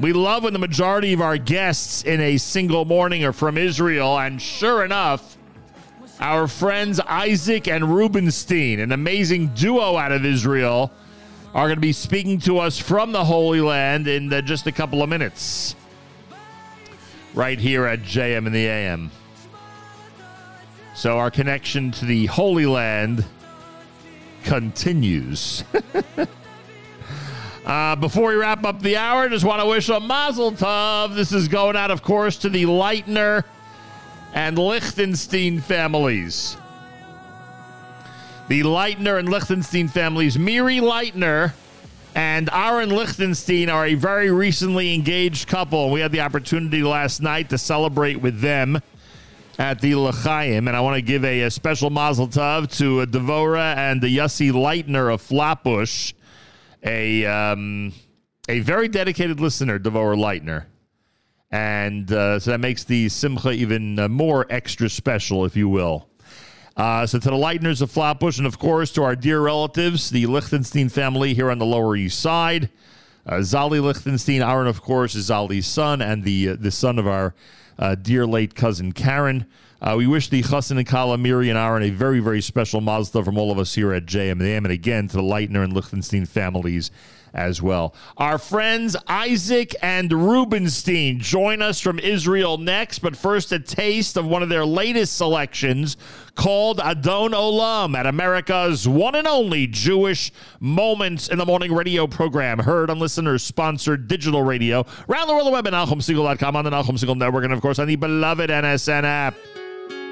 We love when the majority of our guests in a single morning are from Israel, and sure enough, our friends Isaac and Rubinstein, an amazing duo out of Israel, are going to be speaking to us from the Holy Land in uh, just a couple of minutes. Right here at JM in the AM. So our connection to the Holy Land continues. uh, before we wrap up the hour, just want to wish a mazel tov. This is going out, of course, to the Leitner and Lichtenstein families. The Leitner and Lichtenstein families, Miri Leitner and Aaron Lichtenstein, are a very recently engaged couple. We had the opportunity last night to celebrate with them at the L'chaim, and I want to give a, a special mazel tov to uh, Devora and the Yossi Leitner of Flatbush, a um, a very dedicated listener, Devora Leitner. And uh, so that makes the Simcha even uh, more extra special, if you will. Uh, so to the Leitners of Flatbush, and of course to our dear relatives, the Lichtenstein family here on the Lower East Side. Uh, Zali Lichtenstein, Aaron, of course, is Zali's son and the uh, the son of our uh, dear late cousin Karen. Uh, we wish the Chassan and Kala, Miri, and Aaron a very, very special Mazda from all of us here at JM and again to the Leitner and Lichtenstein families as well. Our friends Isaac and Rubinstein join us from Israel next, but first a taste of one of their latest selections called Adon Olam at America's one and only Jewish Moments in the Morning radio program, heard on listeners sponsored digital radio around the world, the web at NachumSegal.com on the Nachum Segal Network, and of course on the beloved NSN app.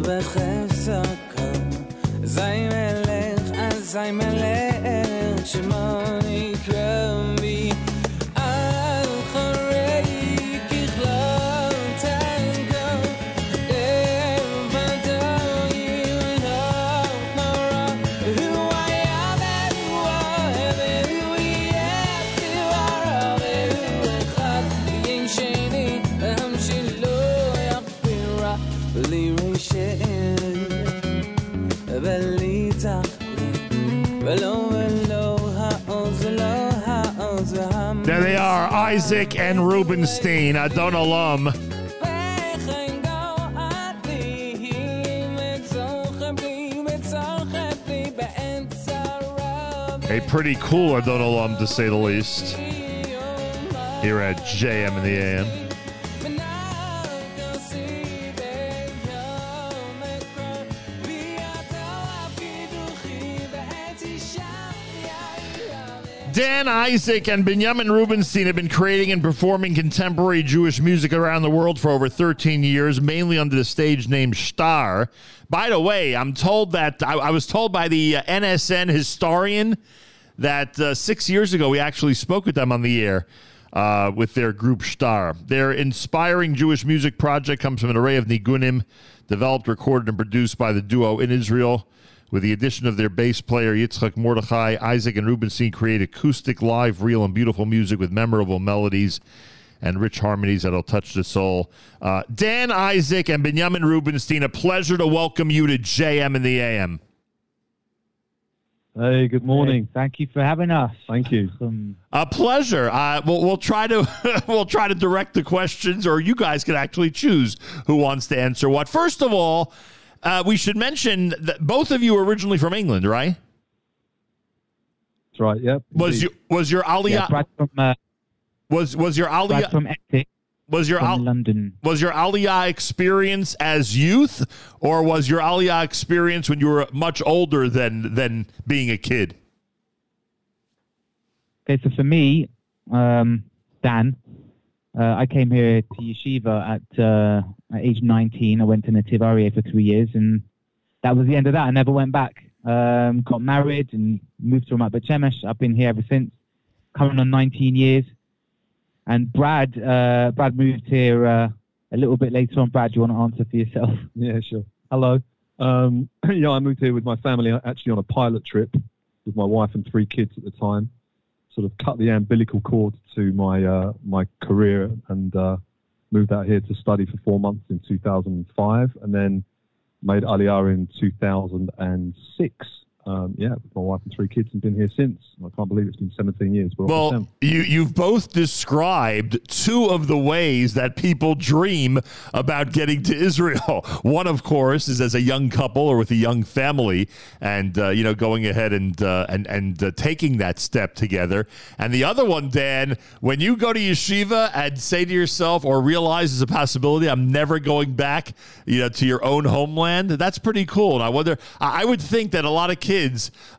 בחפצו כה, זי מלך, אז זי מלך שמו There they are, Isaac and Rubinstein, Adon Olam. A pretty cool Adon Olam, to say the least, here at JM in the AM. Dan Isaac and Benjamin Rubinstein have been creating and performing contemporary Jewish music around the world for over 13 years, mainly under the stage name Star. By the way, I'm told that I, I was told by the uh, NSN historian that uh, six years ago we actually spoke with them on the air uh, with their group Star. Their inspiring Jewish music project comes from an array of nigunim developed, recorded, and produced by the duo in Israel. With the addition of their bass player Yitzchak Mordechai, Isaac and Rubinstein create acoustic, live, real, and beautiful music with memorable melodies and rich harmonies that'll touch the soul. Uh, Dan Isaac and Benjamin Rubinstein, a pleasure to welcome you to JM in the AM. Hey, good morning. Hey, thank you for having us. Thank you. Um, A pleasure. Uh, we'll, we'll try to we'll try to direct the questions, or you guys can actually choose who wants to answer what. First of all, uh, we should mention that both of you are originally from England, right? That's right. Yep. Was you was your yeah, aliyah Brad from uh, was was your aliyah from Essex, was your al- London. was your aliyah experience as youth, or was your aliyah experience when you were much older than than being a kid? Okay, so for me, um, Dan, uh, I came here to yeshiva at, uh, at age 19. I went to Nativ Aryeh for three years, and that was the end of that. I never went back. Um, got married and moved to Ramat Bet Shemesh. I've been here ever since, coming on 19 years. And Brad, uh, Brad moved here uh, a little bit later on. Brad, do you want to answer for yourself? Yeah, sure. Hello. Um, yeah, I moved here with my family uh, actually on a pilot trip with my wife and three kids at the time. Sort of cut the umbilical cord to my uh, my career and uh, moved out here to study for four months in 2005, and then made Aliyah in 2006. Um, yeah, with my wife and three kids, and been here since. I can't believe it's been 17 years. We're Well, you you've both described two of the ways that people dream about getting to Israel. One, of course, is as a young couple or with a young family, and uh, you know going ahead and uh, and and uh, taking that step together. And the other one, Dan, when you go to yeshiva and say to yourself or realize as a possibility, I'm never going back, you know, to your own homeland. That's pretty cool. And I wonder, I I would think that a lot of kids,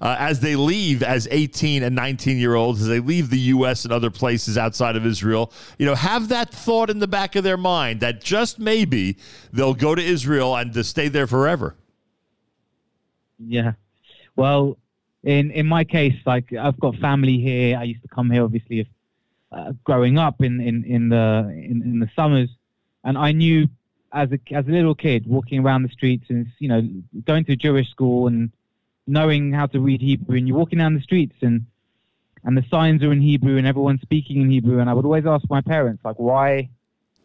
uh, as they leave as 18 and 19 year olds, as they leave the U.S. and other places outside of Israel, you know, have that thought in the back of their mind that just maybe they'll go to Israel and to stay there forever. Yeah. Well, in in my case, like I've got family here. I used to come here, obviously, if, uh, growing up in in in the in, in the summers, and I knew as a as a little kid walking around the streets and you know going to Jewish school and knowing how to read Hebrew, and you're walking down the streets and and the signs are in Hebrew and everyone's speaking in Hebrew, and I would always ask my parents like, why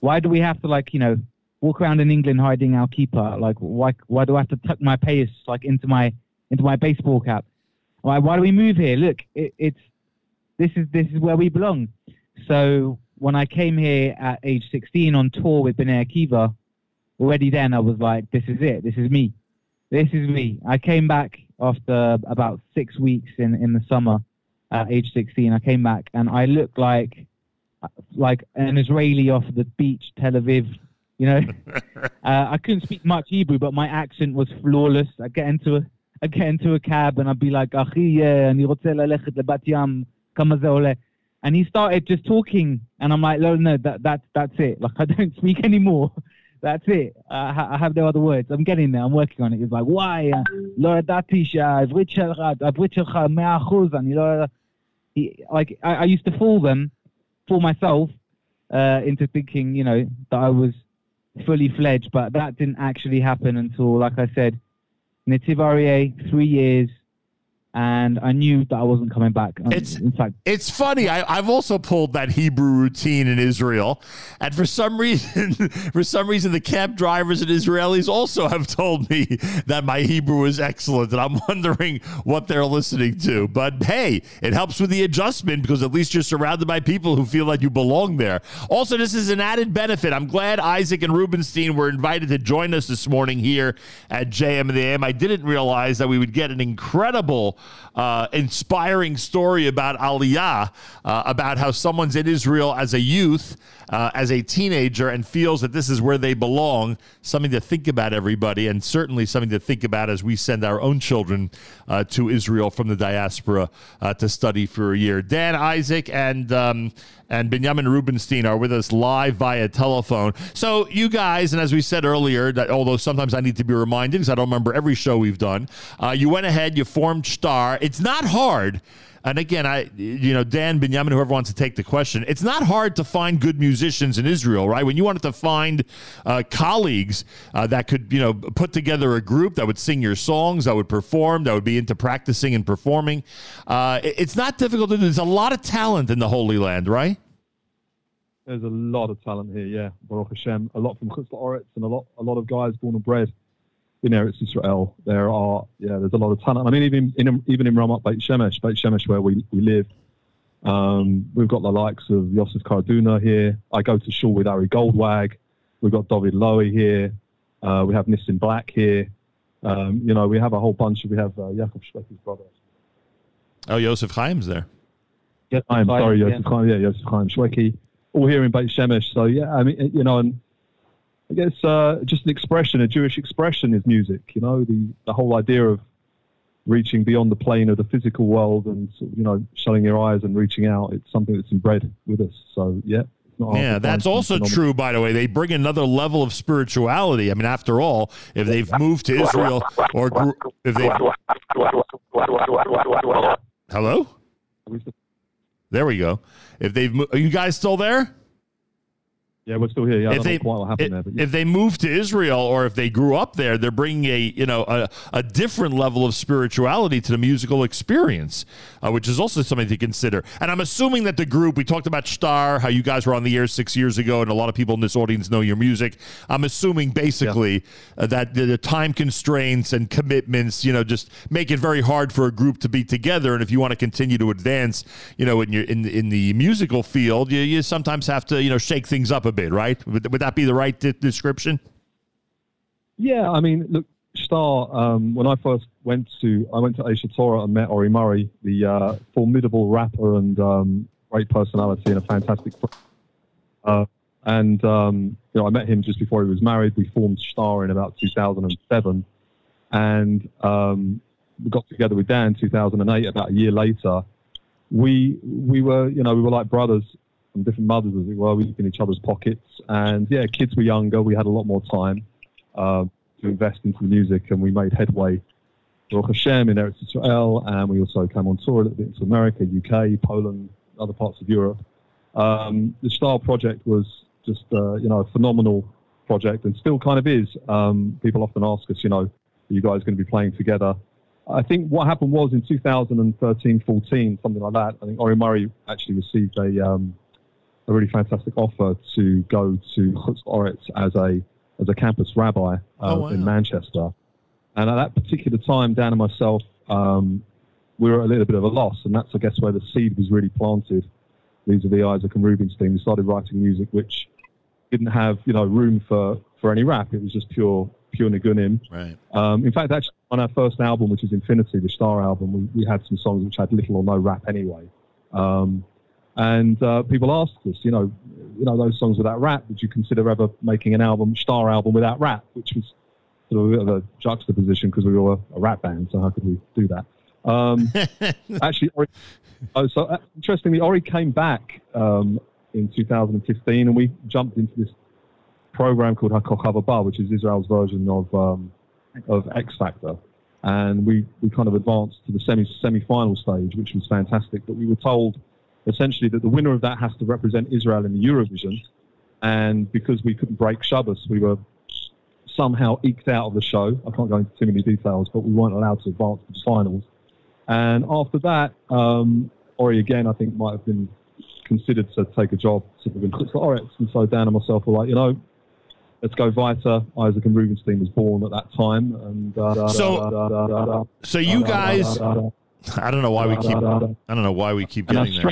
why do we have to like you know walk around in England hiding our kippah? Like why why do I have to tuck my payas like into my into my baseball cap? Why why do we move here? Look, it, it's this is this is where we belong. So when I came here at age 16 on tour with B'nai Akiva, already then I was like, this is it. This is me. This is me. I came back after about six weeks in, in the summer at age 16. I came back and I looked like like an Israeli off the beach, Tel Aviv. You know, uh, I couldn't speak much Hebrew, but my accent was flawless. I get into a I get into a cab and I'd be like, "Achi, eh, אני רוצה ללכת לבת ים, כמה זה עולה?" And he started just talking, and I'm like, "No, no, that that's that's it. Like I don't speak anymore. That's it. I, I, have no other words. I'm getting there. I'm working on it. He's like, why? Like, I, I, used to fool them, fool myself, uh, into thinking, you know, that I was fully fledged, but that didn't actually happen until, like I said, Nativ Aryeh, three years, and I knew that I wasn't coming back. It's- in fact, It's funny. I, I've also pulled that Hebrew routine in Israel, and for some reason, for some reason, the cab drivers and Israelis also have told me that my Hebrew is excellent, and I'm wondering what they're listening to. But hey, it helps with the adjustment because at least you're surrounded by people who feel like you belong there. Also, this is an added benefit. I'm glad Isaac and Rubinstein were invited to join us this morning here at JM in the AM. I didn't realize that we would get an incredible uh, inspiring story about Aliyah, uh, about how someone's in Israel as a youth, uh, as a teenager, and feels that this is where they belong. Something to think about, everybody, and certainly something to think about as we send our own children uh, to Israel from the diaspora uh, to study for a year. Dan, Isaac, and um, and Benjamin Rubinstein are with us live via telephone. So, you guys, and as we said earlier, that although sometimes I need to be reminded because I don't remember every show we've done, uh, you went ahead, you formed Star. It's not hard. And again, I, you know, Dan, Benjamin, whoever wants to take the question, it's not hard to find good musicians in Israel, right? When you wanted to find uh, colleagues uh, that could, you know, put together a group that would sing your songs, that would perform, that would be into practicing and performing, uh, it- it's not difficult to do. There's a lot of talent in the Holy Land, right? There's a lot of talent here, yeah. Baruch Hashem, a lot from Chutz La'aretz and a lot, a lot of guys born and bred in Eretz Israel. There are, yeah, there's a lot of talent. I mean, even in even in Ramat Beit Shemesh, Beit Shemesh, where we, we live, um, we've got the likes of Yosef Karduner here. I go to shul with Ari Goldwag. We've got David Lowy here. Uh, we have Nissim Black here. Um, you know, we have a whole bunch. Of, we have uh, Yaakov Shwekey's brother. Oh, Yosef Chaim's there. Yes, I'm fine, sorry, yeah. Yosef Chaim. Yeah, Yosef Chaim Shwekey. All here in Beit Shemesh. So yeah, I mean, you know, and I guess uh, just an expression, a Jewish expression is music. You know, the the whole idea of reaching beyond the plane of the physical world and sort of, you know shutting your eyes and reaching out. It's something that's inbred with us. So yeah, not Yeah, that's also some true, by the way. They bring another level of spirituality. I mean, after all, if they've moved to Israel or grew, if they hello, phenomenal- there we go. If they've, mo- are you guys still there? Yeah, we're still here. Yeah, I if don't they know quite what happened if, there, but yeah. if they move to Israel or if they grew up there, they're bringing a you know a, a different level of spirituality to the musical experience, uh, which is also something to consider. And I'm assuming that the group we talked about Star, how you guys were on the air six years ago, and a lot of people in this audience know your music. I'm assuming basically uh, that the, the time constraints and commitments, you know, just make it very hard for a group to be together. And if you want to continue to advance, you know, in your in in the musical field, you, you sometimes have to you know shake things up a bit, right? Would, would that be the right de- description? Yeah, I mean, look, Star. Um, when I first went to, I went to Asia Torah and met Ori Murray, the uh, formidable rapper and um, great personality and a fantastic. Uh, and um, you know, I met him just before he was married. We formed Star in about 2007, and um, we got together with Dan 2008. About a year later, we we were you know we were like brothers from different mothers as it were. We lived in each other's pockets, and yeah, kids were younger. We had a lot more time um, to invest into the music, and we made headway. Baruch Hashem in Eretz Israel, and we also came on tour a little bit into America, UK, Poland, other parts of Europe. Um, the Star project was just, uh, you know, a phenomenal project, and still kind of is. Um, people often ask us, you know, are you guys going to be playing together? I think what happened was in 2013, 14, something like that. I think Ori Murray actually received a um, a really fantastic offer to go to Chutz Oretz as a as a campus rabbi uh, Oh, wow. in Manchester. And at that particular time, Dan and myself, um, we were at a little bit of a loss, and that's I guess where the seed was really planted. These are the Isaac and Rubinstein, we started writing music which didn't have you know room for for any rap. It was just pure pure nigunim. Right. Um, in fact, actually, on our first album, which is Infinity, the Star album, we, we had some songs which had little or no rap anyway. Um, and uh, people asked us, you know, you know those songs without rap. Would you consider ever making an album, Star album, without rap? Which was sort of a bit of a juxtaposition because we were a rap band, so how could we do that? Um, actually, Ori, oh, so uh, interestingly, Ori came back um, in 2015, and we jumped into this program called Hakochav Haba, which is Israel's version of um, of X Factor, and we, we kind of advanced to the semi semi final stage, which was fantastic. But we were told essentially that the winner of that has to represent Israel in the Eurovision, and because we couldn't break Shabbos, we were somehow eked out of the show. I can't go into too many details, but we weren't allowed to advance to the finals. And after that, um, Ori again, I think might have been considered to take a job of in Chutz La'aretz. And so Dan and myself were like, you know, let's go weiter. Isaac and Rubinstein was born at that time. And uh, So- da, da, da, da, So you guys, I don't know why we keep. I don't know why we keep getting there.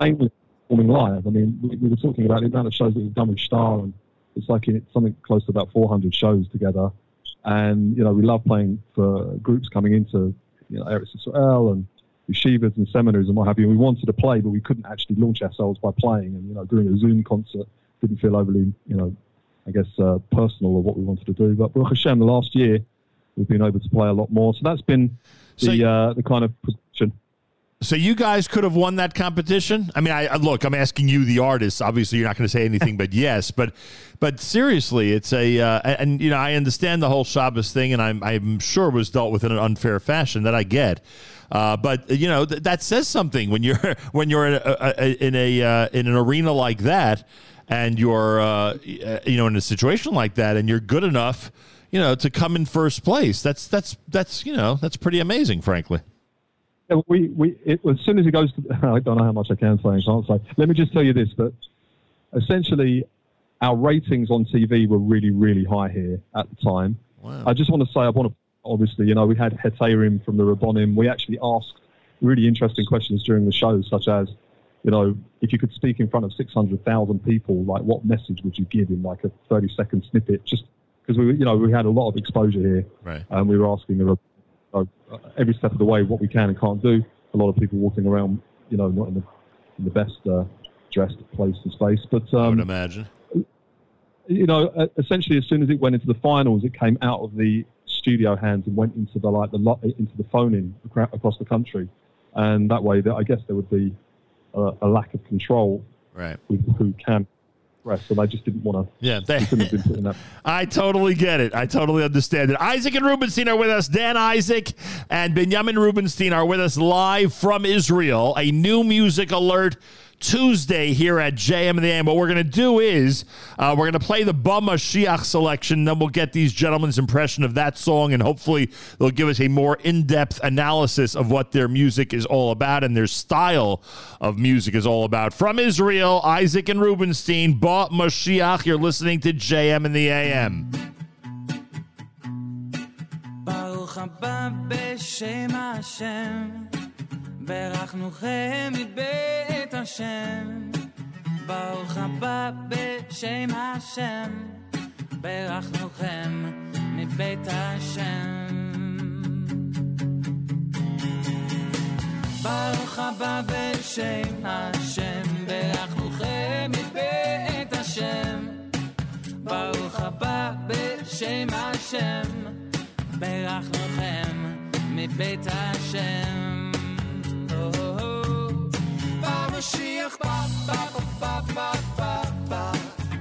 Mainly performing live. I mean, we, we were talking about the amount of shows that we've done with Star, and it's like in, something close to about 400 shows together. And you know, we love playing for groups coming into you know Eretz Israel and yeshivas and seminaries and what have you. We wanted to play, but we couldn't actually launch ourselves by playing. And you know, doing a Zoom concert didn't feel overly, you know, I guess uh, personal of what we wanted to do. But Baruch Hashem, the last year we've been able to play a lot more. So that's been the you- uh, the kind of progression. So you guys could have won that competition. I mean, I look. I'm asking you, the artist. Obviously, you're not going to say anything but yes. But, but seriously, it's a uh, and you know I understand the whole Shabbos thing, and I'm I'm sure was dealt with in an unfair fashion that I get. Uh, but you know th- that says something when you're when you're in a, a, in a uh, in an arena like that, and you're uh, you know in a situation like that, and you're good enough, you know, to come in first place. That's that's that's you know that's pretty amazing, frankly. We, we it, as soon as it goes to, I don't know how much I can say and can't say. Let me just tell you this, but essentially, our ratings on TV were really, really high here at the time. Wow. I just want to say, I want to, obviously, you know, we had Heterim from the Rabbonim. We actually asked really interesting questions during the show, such as, you know, if you could speak in front of 600,000 people, like what message would you give in like a 30 second snippet? Just because we, you know, we had a lot of exposure here Right. and we were asking the, every step of the way what we can and can't do. A lot of people walking around, you know, not in the, in the best uh, dressed place and space. But, I would um, imagine. you know, essentially as soon as it went into the finals, it came out of the studio hands and went into the like the into the phone in across the country, and that way, that I guess there would be a, a lack of control Right. with who can express, and I just didn't want to. Yeah, they, Couldn't have been put in that. I totally get it. I totally understand it. Isaac and Rubinstein are with us. Dan Isaac and Benjamin Rubinstein are with us live from Israel. A new music alert Tuesday here at JM in the AM. What we're going to do is uh, we're going to play the Ba Mashiach selection, then we'll get these gentlemen's impression of that song, and hopefully they'll give us a more in depth analysis of what their music is all about and their style of music is all about. From Israel, Isaac and Rubinstein, Ba Mashiach. You're listening to JM in the AM. הבא בשם השם, ברכנוכם מבית השם. ברוך הבא בשם השם, ברכנוכם מבית השם. ברוך הבא בשם השם, ברכנוכם מבית השם. ברוך הבא בשם השם, ברכנוכם מבית השם. במשיח בא, בא, בא, בא, בא, בא,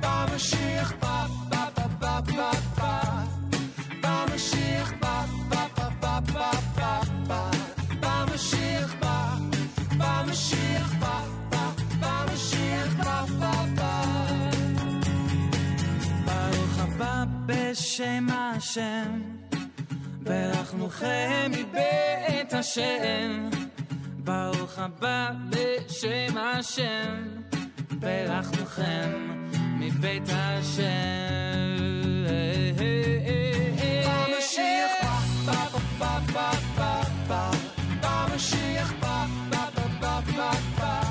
במשיח בא, בא, בא, בא, בא, בא, במשיח בא, בא, בא, בא, בא, בא, בא, במשיח בא, במשיח בא, בא, במשיח בא, בא, בא. ברוך הבא בשם השם, ברכנוכם מבית השם. ברוך הבא בשם השם, ברכנוכם מבית השם. המשיח בא, בא, בא, בא, בא, בא, בא, המשיח בא, בא, בא, בא, בא, בא,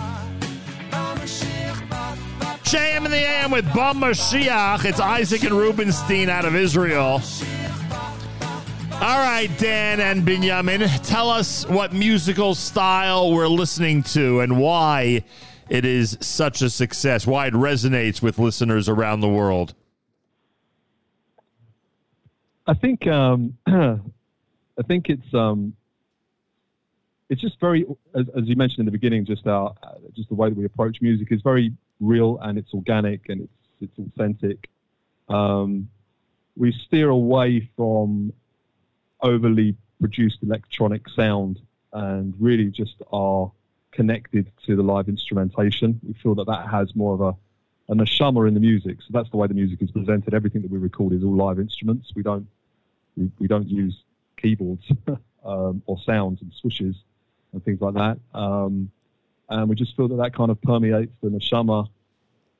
המשיח בא, בא, JM in the AM with Ba Mashiach. It's Isaac and Rubinstein out of Israel. All right, Dan and Binyamin, tell us what musical style we're listening to and why it is such a success, why it resonates with listeners around the world. I think um, I think it's um, it's just very as, as you mentioned in the beginning, just our just the way that we approach music is very real and it's organic and it's it's authentic. Um, we steer away from overly produced electronic sound and really just are connected to the live instrumentation. We feel that that has more of a a neshama in the music. So that's the way the music is presented. Everything that we record is all live instruments. We don't we, we don't use keyboards um, or sounds and swishes and things like that. Um, and we just feel that that kind of permeates the neshama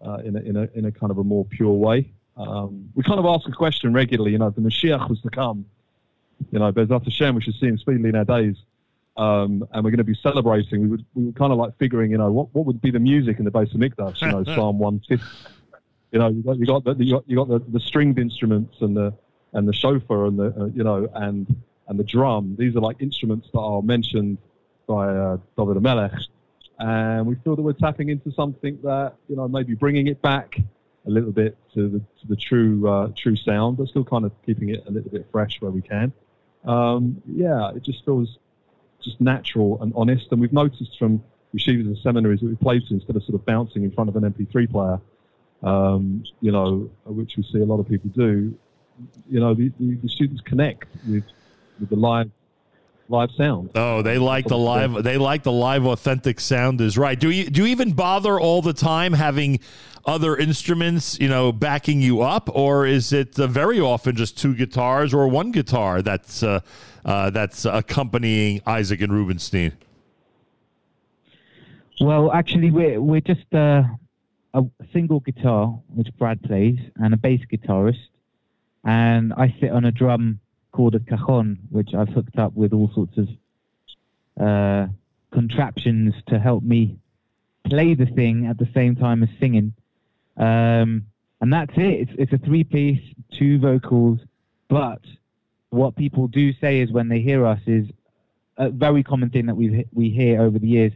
uh, in, a, in, a, in a kind of a more pure way. Um, we kind of ask a question regularly, you know, if the Mashiach was to come, you know, Bezat Hashem, we should see him speedily in our days. Um, and we're going to be celebrating. We would, we were kind of like figuring, you know, what, what would be the music in the base of Mikdash? You know, Psalm 150. You know, you got you got the you got, you got the, the stringed instruments and the and the shofar and the uh, you know and and the drum. These are like instruments that are mentioned by uh, David Melech, and we feel that we're tapping into something that you know maybe bringing it back a little bit to the to the true uh, true sound, but still kind of keeping it a little bit fresh where we can. Um, yeah, it just feels just natural and honest, and we've noticed from yeshivas and seminaries that we played to instead of sort of bouncing in front of an MP3 player, um, you know, which we see a lot of people do. You know, the, the, the students connect with with the live live sound. Oh, they like the live. They like the live, authentic sound. Is right. Do you do you even bother all the time having other instruments, you know, backing you up, or is it uh, very often just two guitars or one guitar that's uh, uh, that's accompanying Isaac and Rubinstein? Well, actually, we're we're just uh, a single guitar, which Brad plays, and a bass guitarist, and I sit on a drum called a cajon, which I've hooked up with all sorts of uh, contraptions to help me play the thing at the same time as singing. Um, and that's it. It's, it's a three-piece, two vocals, but what people do say is when they hear us is a very common thing that we we hear over the years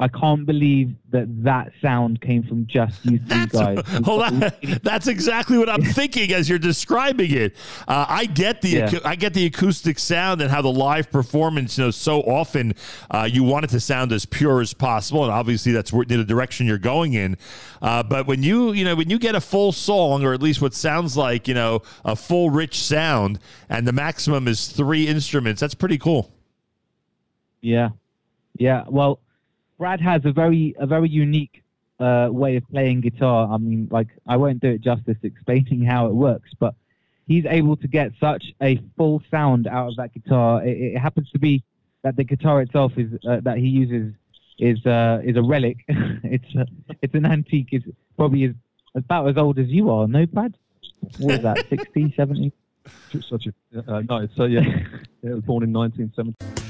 I can't believe that that sound came from just you three guys. hold on. That's exactly what I'm thinking as you're describing it. Uh, I get the Yeah. I get the acoustic sound and how the live performance. You know, so often uh, you want it to sound as pure as possible, and obviously that's where, the direction you're going in. Uh, but when you you know when you get a full song, or at least what sounds like you know a full rich sound, and the maximum is three instruments, that's pretty cool. Yeah, yeah. Well, Brad has a very a very unique uh, way of playing guitar. I mean, like I won't do it justice explaining how it works, but he's able to get such a full sound out of that guitar. It, it happens to be that the guitar itself is uh, that he uses is uh, is a relic. it's a, it's an antique. It's probably is about as old as you are. No, Brad. What is that? 60, 70? Such a uh, no. Uh, yeah. yeah. It was born in 1970.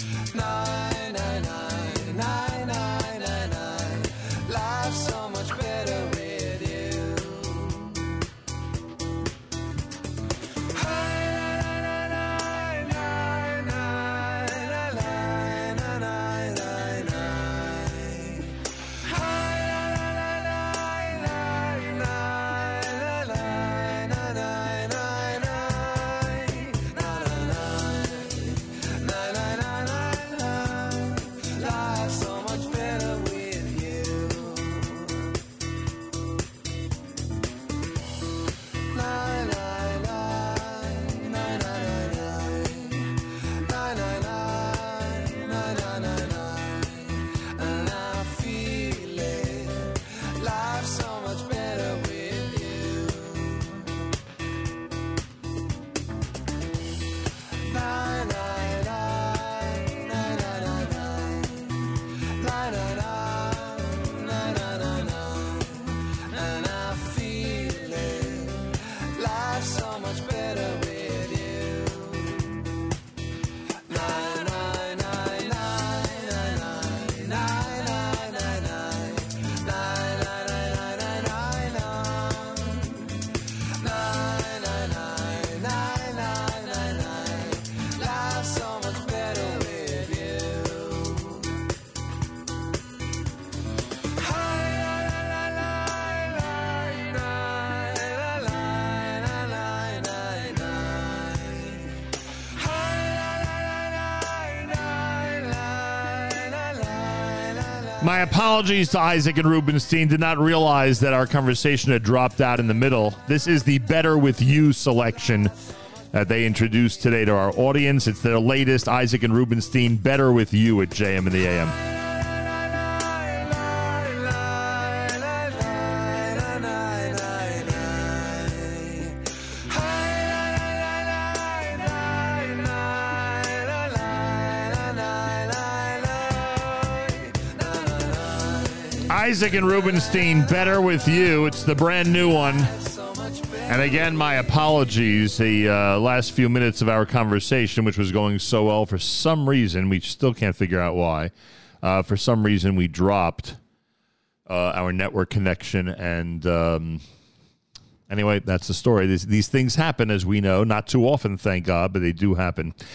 My apologies to Isaac and Rubinstein. Did not realize that our conversation had dropped out in the middle. This is the Better With You selection that they introduced today to our audience. It's their latest Isaac and Rubinstein Better With You at JM in the AM. Isaac and Rubinstein, Better With You. It's the brand new one. And again, my apologies. The uh, last few minutes of our conversation, which was going so well, for some reason, we still can't figure out why. Uh, for some reason, we dropped uh, our network connection. And um, anyway, that's the story. These, these things happen, as we know, not too often, thank God, but they do happen.